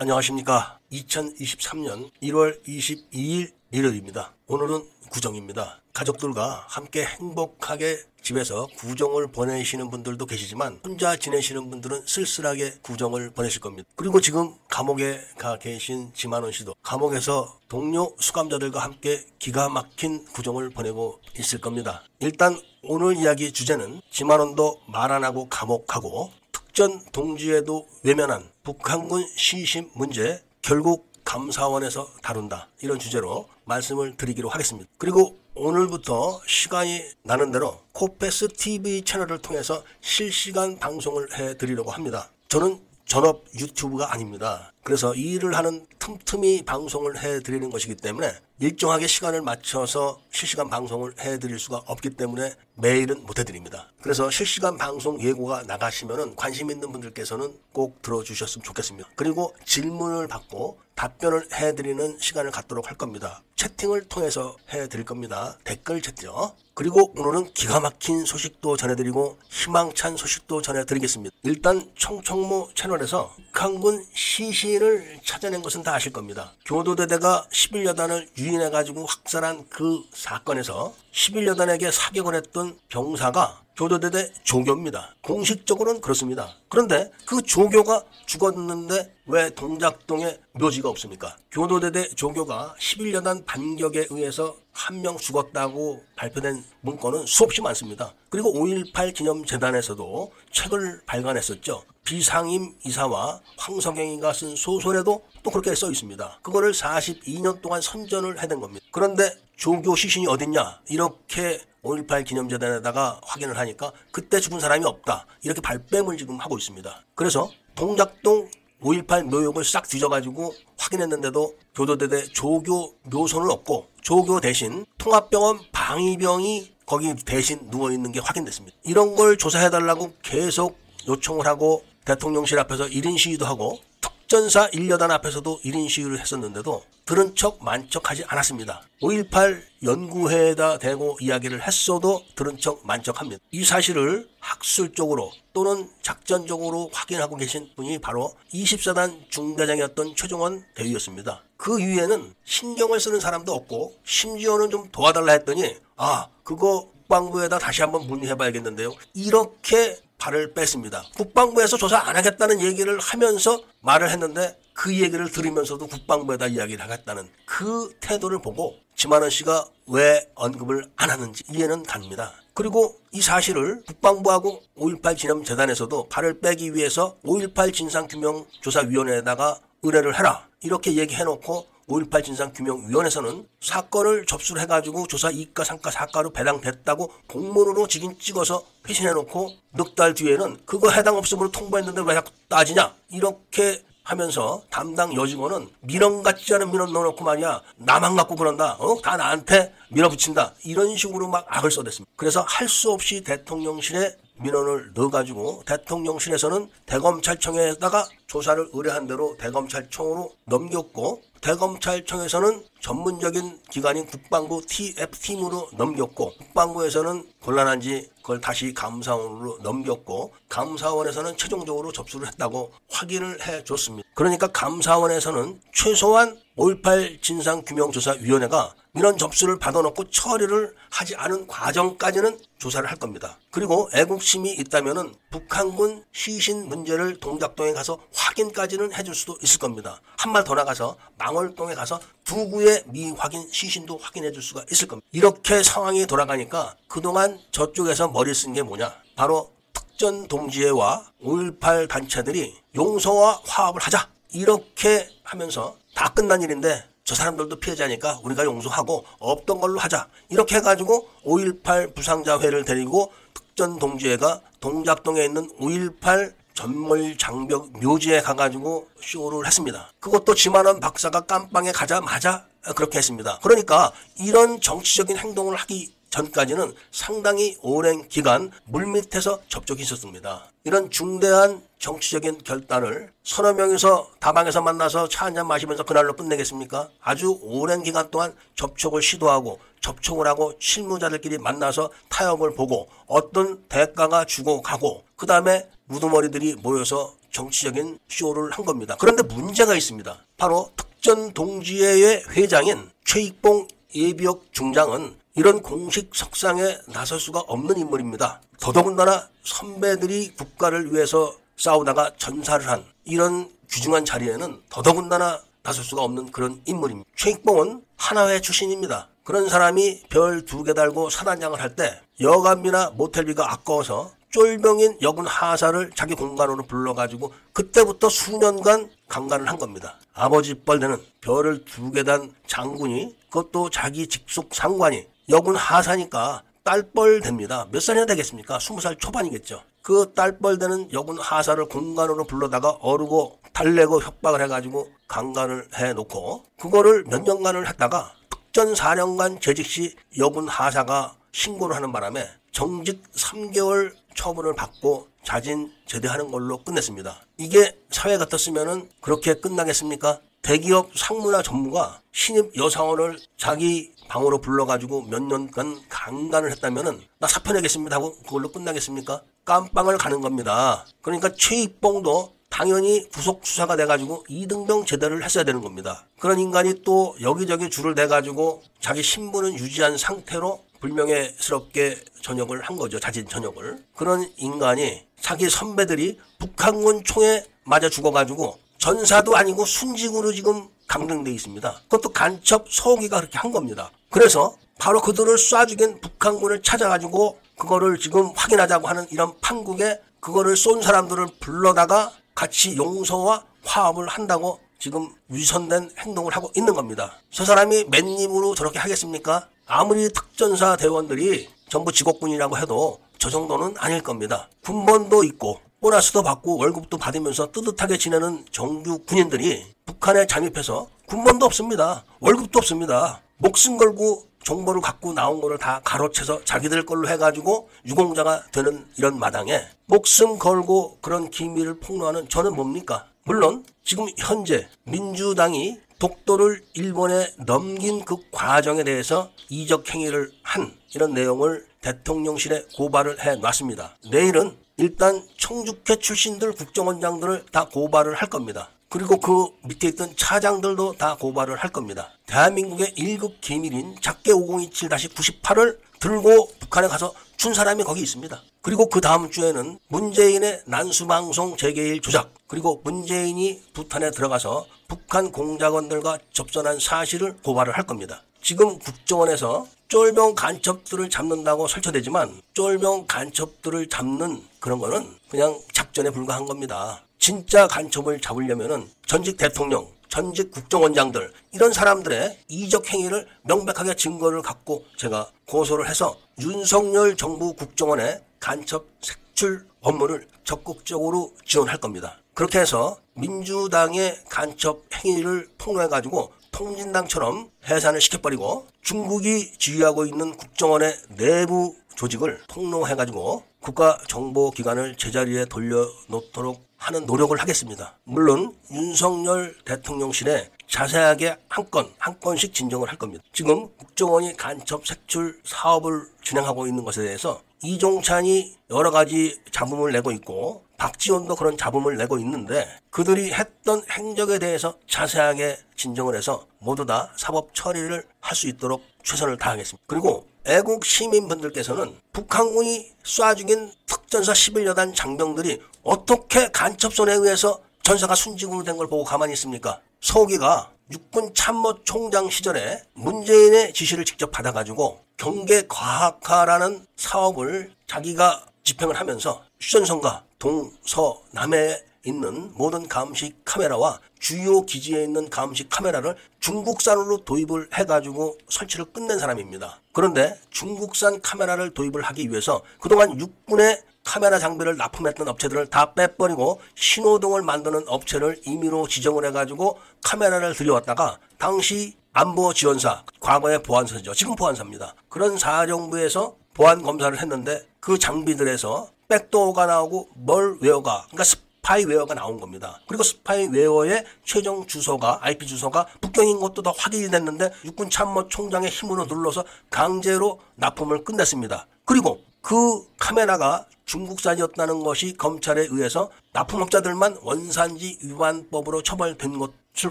안녕하십니까. 2023년 1월 22일 일요일입니다. 오늘은 구정입니다. 가족들과 함께 행복하게 집에서 구정을 보내시는 분들도 계시지만 혼자 지내시는 분들은 쓸쓸하게 구정을 보내실 겁니다. 그리고 지금 감옥에 가 계신 지만원 씨도 감옥에서 동료 수감자들과 함께 기가 막힌 구정을 보내고 있을 겁니다. 일단 오늘 이야기 주제는 지만원도 말 안 하고 감옥하고 특전 동지에도 외면한 북한군 시심 문제 결국 감사원에서 다룬다. 이런 주제로 말씀을 드리기로 하겠습니다. 그리고 오늘부터 시간이 나는 대로 코페스 TV 채널을 통해서 실시간 방송을 해 드리려고 합니다. 저는 전업 유튜브가 아닙니다. 그래서 이 일을 하는 틈틈이 방송을 해 드리는 것이기 때문에 일정하게 시간을 맞춰서 실시간 방송을 해 드릴 수가 없기 때문에 매일은 못 해드립니다. 그래서 실시간 방송 예고가 나가시면은 관심 있는 분들께서는 꼭 들어주셨으면 좋겠습니다. 그리고 질문을 받고 답변을 해드리는 시간을 갖도록 할 겁니다. 채팅을 통해서 해드릴 겁니다. 댓글 채팅. 그리고 오늘은 기가 막힌 소식도 전해드리고 희망찬 소식도 전해드리겠습니다. 일단 청청모 채널에서 북한군 시신을 찾아낸 것은 다 아실 겁니다. 교도대대가 11여단을 유인해가지고 확산한 그 사건에서 11여단에게 사격을 했던 병사가 교도대대 조교입니다. 공식적으로는 그렇습니다. 그런데 그 조교가 죽었는데 왜 동작동에 묘지가 없습니까? 교도대대 조교가 11여단 반격에 의해서 한 명 죽었다고 발표된 문건은 수없이 많습니다. 그리고 5.18 기념재단에서도 책을 발간했었죠. 비상임 이사와 황석영이가 쓴 소설에도 또 그렇게 써 있습니다. 그거를 42년 동안 선전을 해낸 겁니다. 그런데 조교 시신이 어딨냐? 이렇게 5.18 기념재단에다가 확인을 하니까 그때 죽은 사람이 없다. 이렇게 발뺌을 지금 하고 있습니다. 그래서 동작동 5.18 묘역을 싹 뒤져가지고 확인했는데도 교도대대 조교 묘소는 없고 조교 대신 통합병원 방위병이 거기 대신 누워있는 게 확인됐습니다. 이런 걸 조사해달라고 계속 요청을 하고 대통령실 앞에서 1인 시위도 하고 특전사 1여단 앞에서도 1인 시위를 했었는데도 들은 척 만척하지 않았습니다. 5.18 연구회에다 대고 이야기를 했어도 들은 척 만척합니다. 이 사실을 학술적으로 또는 작전적으로 확인하고 계신 분이 바로 24단 중대장이었던 최종원 대위였습니다. 그 위에는 신경을 쓰는 사람도 없고 심지어는 좀 도와달라 했더니 아 그거 국방부에다 다시 한번 문의해봐야겠는데요. 이렇게 발을 뺐습니다. 국방부에서 조사 안 하겠다는 얘기를 하면서 말을 했는데 그 얘기를 들으면서도 국방부에다 이야기를 하겠다는 그 태도를 보고 지만원 씨가 왜 언급을 안 하는지 이해는 갑니다. 그리고 이 사실을 국방부하고 5.18 기념재단에서도 발을 빼기 위해서 5.18 진상규명조사위원회에다가 의뢰를 해라 이렇게 얘기해놓고 5.18 진상규명위원회에서는 사건을 접수를 해가지고 조사 이가 상가 사가로 배당됐다고 공문으로 직인 찍어서 회신해놓고 넉 달 뒤에는 그거 해당 없음으로 통보했는데 왜 자꾸 따지냐 이렇게 하면서 담당 여직원은 민원 같지 않은 민원 넣어놓고 말이야 나만 갖고 그런다 어? 다 나한테 밀어붙인다 이런 식으로 막 악을 써댔습니다. 그래서 할 수 없이 대통령실에 민원을 넣어가지고 대통령실에서는 대검찰청에다가 조사를 의뢰한 대로 대검찰청으로 넘겼고 대검찰청에서는 전문적인 기관인 국방부 TF팀으로 넘겼고 국방부에서는 곤란한지 그걸 다시 감사원으로 넘겼고 감사원에서는 최종적으로 접수를 했다고 확인을 해줬습니다. 그러니까 감사원에서는 최소한 5.18 진상규명조사위원회가 이런 접수를 받아놓고 처리를 하지 않은 과정까지는 조사를 할 겁니다. 그리고 애국심이 있다면은 북한군 시신 문제를 동작동에 가서 확인까지는 해줄 수도 있을 겁니다. 한 발 더 나가서 망월동에 가서 두 구의 미확인 시신도 확인해 줄 수가 있을 겁니다. 이렇게 상황이 돌아가니까 그동안 저쪽에서 머리 쓴 게 뭐냐? 바로 특전 동지회와 5.18 단체들이 용서와 화합을 하자. 이렇게 하면서 다 끝난 일인데 저 사람들도 피해자니까 우리가 용서하고 없던 걸로 하자. 이렇게 해가지고 5.18 부상자회를 데리고 특전 동지회가 동작동에 있는 5.18 전몰 장벽 묘지에 가가지고 쇼를 했습니다. 그것도 지만원 박사가 깜빵에 가자마자 그렇게 했습니다. 그러니까 이런 정치적인 행동을 하기 전까지는 상당히 오랜 기간 물밑에서 접촉이 있었습니다. 이런 중대한 정치적인 결단을 서너 명이서 다방에서 만나서 차 한잔 마시면서 그날로 끝내겠습니까? 아주 오랜 기간 동안 접촉을 시도하고 접촉을 하고 실무자들끼리 만나서 타협을 보고 어떤 대가가 주고 가고 그 다음에 무두머리들이 모여서 정치적인 쇼를 한 겁니다. 그런데 문제가 있습니다. 바로 특전 동지회의 회장인 최익봉 예비역 중장은 이런 공식 석상에 나설 수가 없는 인물입니다. 더더군다나 선배들이 국가를 위해서 싸우다가 전사를 한 이런 귀중한 자리에는 더더군다나 나설 수가 없는 그런 인물입니다. 최익봉은 하나회 출신입니다. 그런 사람이 별 두 개 달고 사단장을 할 때 여감비나 모텔비가 아까워서 쫄병인 여군 하사를 자기 공간으로 불러가지고 그때부터 수년간 강간을 한 겁니다. 아버지 뻘되는 별을 두 개 단 장군이 그것도 자기 직속 상관이 여군 하사니까 딸뻘 됩니다. 몇 살이나 되겠습니까? 스무 살 초반이겠죠. 그 딸뻘 되는 여군 하사를 공간으로 불러다가 어르고 달래고 협박을 해가지고 강간을 해놓고 그거를 몇 년간을 했다가 특전 사령관 재직 시 여군 하사가 신고를 하는 바람에 정직 3개월 처분을 받고 자진 제대하는 걸로 끝냈습니다. 이게 사회 같았으면 그렇게 끝나겠습니까? 대기업 상무나 전무가 신입 여사원을 자기 방으로 불러가지고 몇 년간 강간을 했다면은 나 사표 내겠습니다 하고 그걸로 끝나겠습니까? 깜빵을 가는 겁니다. 그러니까 최익봉도 당연히 구속 수사가 돼가지고 이등병 제대를 했어야 되는 겁니다. 그런 인간이 또 여기저기 줄을 대가지고 자기 신분은 유지한 상태로 불명예스럽게 전역을 한 거죠. 자진 전역을. 그런 인간이 자기 선배들이 북한군 총에 맞아 죽어가지고 전사도 아니고 순직으로 지금 강등돼 있습니다. 그것도 간첩 서기가 그렇게 한 겁니다. 그래서 바로 그들을 쏴 죽인 북한군을 찾아가지고 그거를 지금 확인하자고 하는 이런 판국에 그거를 쏜 사람들을 불러다가 같이 용서와 화합을 한다고 지금 위선된 행동을 하고 있는 겁니다. 저 사람이 맨입으로 저렇게 하겠습니까? 아무리 특전사 대원들이 전부 직업군이라고 해도 저 정도는 아닐 겁니다. 군번도 있고 보너스도 받고 월급도 받으면서 뜨뜻하게 지내는 정규 군인들이 북한에 잠입해서 군번도 없습니다. 월급도 없습니다. 목숨 걸고 정보를 갖고 나온 거를 다 가로채서 자기들 걸로 해가지고 유공자가 되는 이런 마당에 목숨 걸고 그런 기밀을 폭로하는 저는 뭡니까? 물론 지금 현재 민주당이 독도를 일본에 넘긴 그 과정에 대해서 이적 행위를 한 이런 내용을 대통령실에 고발을 해 놨습니다. 내일은 일단 청주회 출신들 국정원장들을 다 고발을 할 겁니다. 그리고 그 밑에 있던 차장들도 다 고발을 할 겁니다. 대한민국의 1급 기밀인 작게 5027-98을 들고 북한에 가서 준 사람이 거기 있습니다. 그리고 그 다음 주에는 문재인의 난수방송 재개일 조작, 그리고 문재인이 부탄에 들어가서 북한 공작원들과 접선한 사실을 고발을 할 겁니다. 지금 국정원에서 쫄병 간첩들을 잡는다고 설쳐되지만 쫄병 간첩들을 잡는 그런 거는 그냥 작전에 불과한 겁니다. 진짜 간첩을 잡으려면은 전직 대통령, 전직 국정원장들 이런 사람들의 이적 행위를 명백하게 증거를 갖고 제가 고소를 해서 윤석열 정부 국정원의 간첩 색출 업무를 적극적으로 지원할 겁니다. 그렇게 해서 민주당의 간첩 행위를 폭로해가지고 통진당처럼 해산을 시켜버리고 중국이 지휘하고 있는 국정원의 내부 조직을 폭로해가지고 국가정보기관을 제자리에 돌려놓도록 하는 노력을 하겠습니다. 물론 윤석열 대통령실에 자세하게 한 건, 한 건씩 진정을 할 겁니다. 지금 국정원이 간첩 색출 사업을 진행하고 있는 것에 대해서 이종찬이 여러 가지 잡음을 내고 있고 박지원도 그런 잡음을 내고 있는데 그들이 했던 행적에 대해서 자세하게 진정을 해서 모두 다 사법 처리를 할 수 있도록 최선을 다하겠습니다. 그리고 애국 시민분들께서는 북한군이 쏴 죽인 특전사 11여단 장병들이 어떻게 간첩손에 의해서 전사가 순직으로 된 걸 보고 가만히 있습니까? 서기가 육군 참모 총장 시절에 문재인의 지시를 직접 받아가지고 경계 과학화라는 사업을 자기가 집행을 하면서 휴전선과 동서남에 있는 모든 감시 카메라와 주요 기지에 있는 감시 카메라를 중국산으로 도입을 해가지고 설치를 끝낸 사람입니다. 그런데 중국산 카메라를 도입을 하기 위해서 그동안 육군의 카메라 장비를 납품했던 업체들을 다 빼버리고 신호등을 만드는 업체를 임의로 지정을 해가지고 카메라를 들여왔다가 당시 안보 지원사, 과거의 보안사죠. 지금 보안사입니다. 그런 사령부에서 보안 검사를 했는데 그 장비들에서 backdoor가 나오고 malware가 그러니까 spyware가 나온 겁니다. 그리고 spyware의 최종 주소가 IP 주소가 북경인 것도 다 확인이 됐는데 육군 참모 총장의 힘으로 눌러서 강제로 납품을 끝냈습니다. 그리고 그 카메라가 중국산이었다는 것이 검찰에 의해서 납품업자들만 원산지 위반법으로 처벌된 것을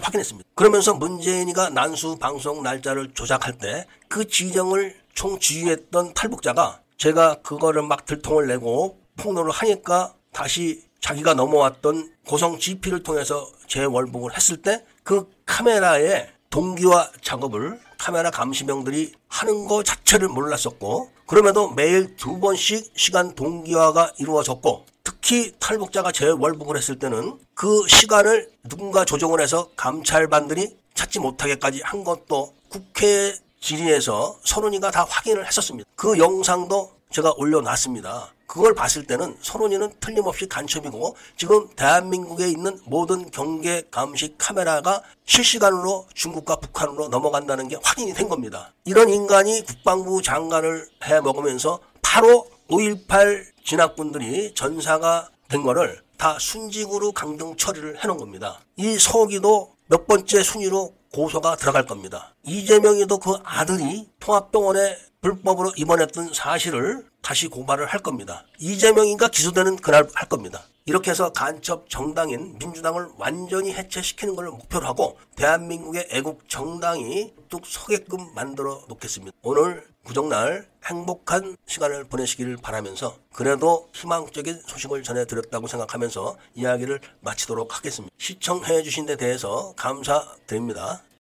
확인했습니다. 그러면서 문재인이가 난수 방송 날짜를 조작할 때 그 지정을 총지휘했던 탈북자가 제가 그거를 막 들통을 내고 폭로를 하니까 다시 자기가 넘어왔던 고성 GP를 통해서 재월북을 했을 때 그 카메라에 동기화 작업을 카메라 감시병들이 하는 것 자체를 몰랐었고 그럼에도 매일 두 번씩 시간 동기화가 이루어졌고 특히 탈북자가 재월북을 했을 때는 그 시간을 누군가 조정을 해서 감찰반들이 찾지 못하게까지 한 것도 국회 질의에서 선훈이가 다 확인을 했었습니다. 그 영상도 제가 올려놨습니다. 그걸 봤을 때는 선훈이는 틀림없이 간첩이고 지금 대한민국에 있는 모든 경계 감시 카메라가 실시간으로 중국과 북한으로 넘어간다는 게 확인이 된 겁니다. 이런 인간이 국방부 장관을 해 먹으면서 바로 5.18 진학군들이 전사가 된 거를 다 순직으로 강등 처리를 해놓은 겁니다. 이 서기도 몇 번째 순위로 고소가 들어갈 겁니다. 이재명이도 그 아들이 통합병원에 불법으로 입원했던 사실을 다시 고발을 할 겁니다. 이재명이가 기소되는 그날 할 겁니다. 이렇게 해서 간첩 정당인 민주당을 완전히 해체시키는 것을 목표로 하고 대한민국의 애국 정당이 뚝 서게끔 만들어 놓겠습니다. 오늘 구정날 행복한 시간을 보내시기를 바라면서 그래도 희망적인 소식을 전해드렸다고 생각하면서 이야기를 마치도록 하겠습니다. 시청해 주신 데 대해서 감사드립니다.